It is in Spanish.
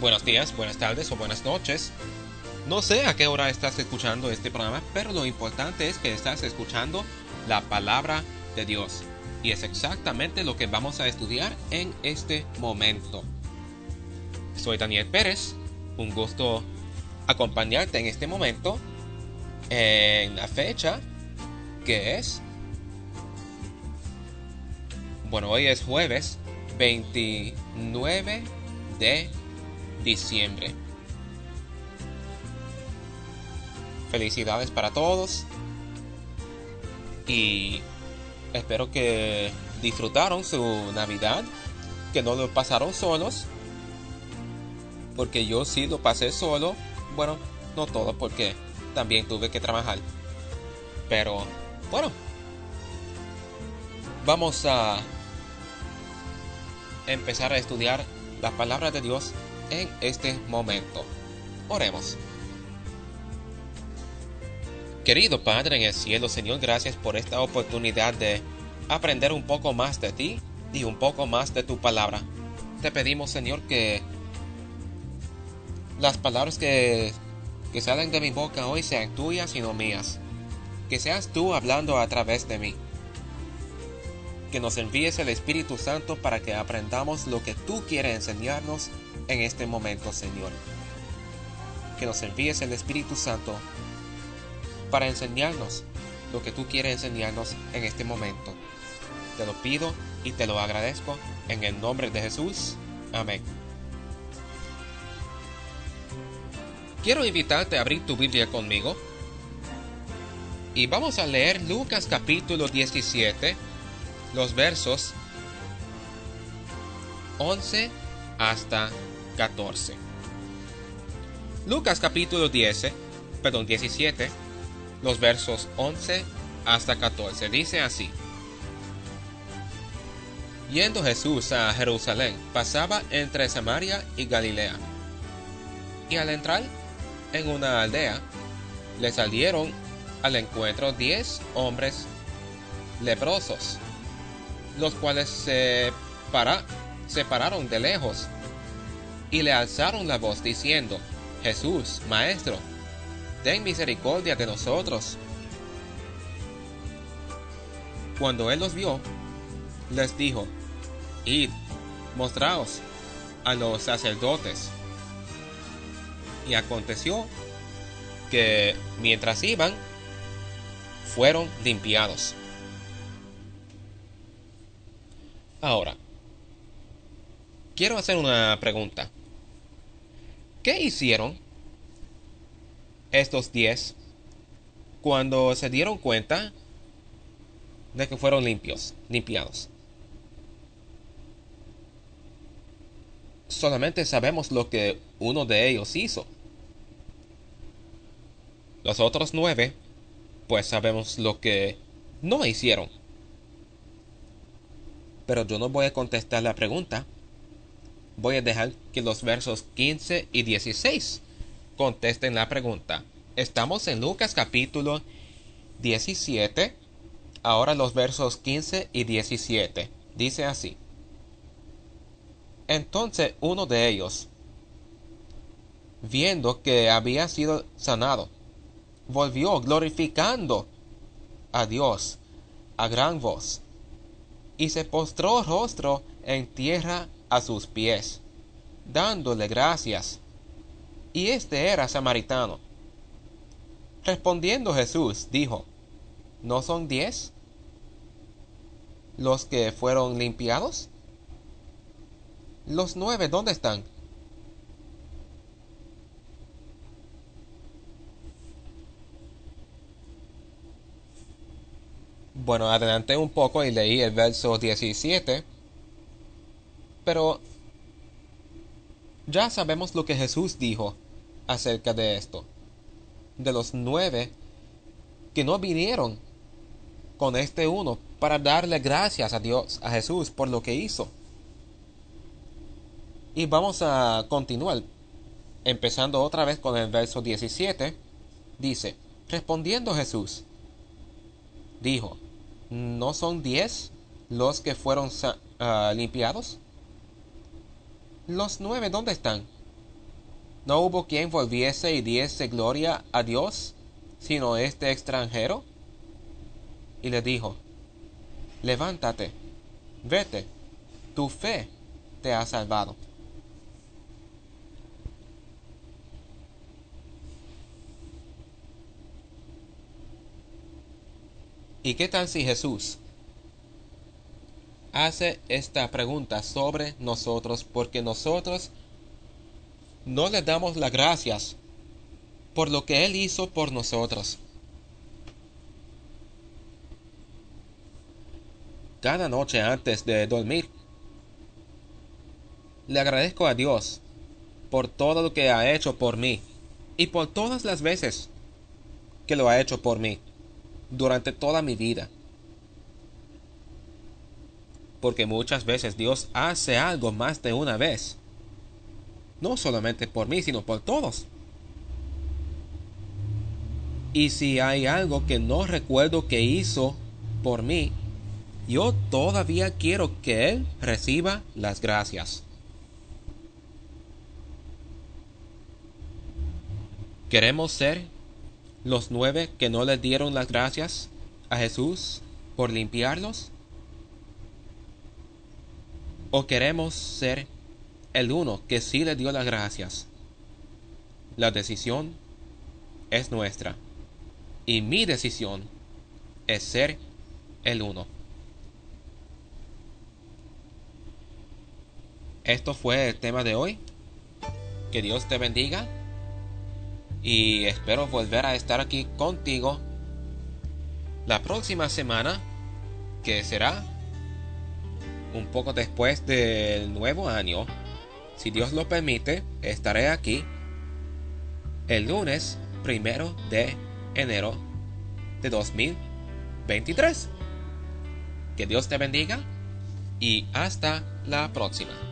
Buenos días, buenas tardes o buenas noches. No sé a qué hora estás escuchando este programa, pero lo importante es que estás escuchando la palabra de Dios. Y es exactamente lo que vamos a estudiar en este momento. Soy Daniel Pérez, un gusto acompañarte en este momento, en la fecha que es... Bueno, hoy es jueves 29 de diciembre. Felicidades para todos y espero que disfrutaron su Navidad, que no lo pasaron solos, porque yo sí lo pasé solo, bueno, no todo porque también tuve que trabajar. Pero bueno, vamos a empezar a estudiar la palabra de Dios en este momento. Oremos. Querido Padre en el cielo, Señor, gracias por esta oportunidad de aprender un poco más de ti y un poco más de tu palabra. Te pedimos, Señor, que las palabras que, que salen de mi boca hoy sean tuyas y no mías. Que seas tú hablando a través de mí que nos envíes el Espíritu Santo para que aprendamos lo que tú quieres enseñarnos en este momento, Señor. Que nos envíes el Espíritu Santo para enseñarnos lo que tú quieres enseñarnos en este momento. Te lo pido y te lo agradezco en el nombre de Jesús. Amén. Quiero invitarte a abrir tu Biblia conmigo y vamos a leer Lucas capítulo 17 los versos 11 hasta 14. Lucas capítulo 10, perdón, 17, los versos 11 hasta 14. Dice así. Yendo Jesús a Jerusalén, pasaba entre Samaria y Galilea. Y al entrar en una aldea, le salieron al encuentro diez hombres leprosos los cuales se, para, pararon de lejos y le alzaron la voz diciendo, Jesús, Maestro, ten misericordia de nosotros. Cuando él los vio, les dijo, Id, mostraos a los sacerdotes. Y aconteció que mientras iban, fueron limpiados. Ahora, quiero hacer una pregunta. ¿Qué hicieron estos 10 cuando se dieron cuenta de que fueron limpios, limpiados? Solamente sabemos lo que uno de ellos hizo. Los otros nueve, pues sabemos lo que no hicieron pero yo no voy a contestar la pregunta. Voy a dejar que los versos 15 y 16 contesten la pregunta. Estamos en Lucas capítulo 17. Ahora los versos 15 y 17. Dice así. Entonces uno de ellos, viendo que había sido sanado, volvió glorificando a Dios a gran voz y se postró rostro en tierra a sus pies, dándole gracias. Y este era samaritano. Respondiendo Jesús, dijo, ¿no son diez los que fueron limpiados? ¿Los nueve dónde están? Bueno, adelanté un poco y leí el verso 17, pero ya sabemos lo que Jesús dijo acerca de esto, de los nueve que no vinieron con este uno para darle gracias a Dios, a Jesús, por lo que hizo. Y vamos a continuar, empezando otra vez con el verso 17, dice, respondiendo Jesús, dijo, ¿no son diez los que fueron ah, limpiados? Los nueve, ¿dónde están? ¿No hubo quien volviese y diese gloria a Dios, sino este extranjero? Y le dijo, Levántate, vete, tu fe te ha salvado. ¿Y qué tal si Jesús hace esta pregunta sobre nosotros porque nosotros no le damos las gracias por lo que Él hizo por nosotros? Cada noche antes de dormir, le agradezco a Dios por todo lo que ha hecho por mí y por todas las veces que lo ha hecho por mí durante toda mi vida. Porque muchas veces Dios hace algo más de una vez. No solamente por mí, sino por todos. Y si hay algo que no recuerdo que hizo por mí, yo todavía quiero que Él reciba las gracias. ¿Queremos ser los nueve que no le dieron las gracias a Jesús por limpiarlos? ¿O queremos ser el uno que sí le dio las gracias? La decisión es nuestra. Y mi decisión es ser el uno. Esto fue el tema de hoy. Que Dios te bendiga y espero volver a estar aquí contigo la próxima semana, que será un poco después del nuevo año. Si Dios lo permite, estaré aquí el lunes primero de enero de 2023. Que Dios te bendiga y hasta la próxima.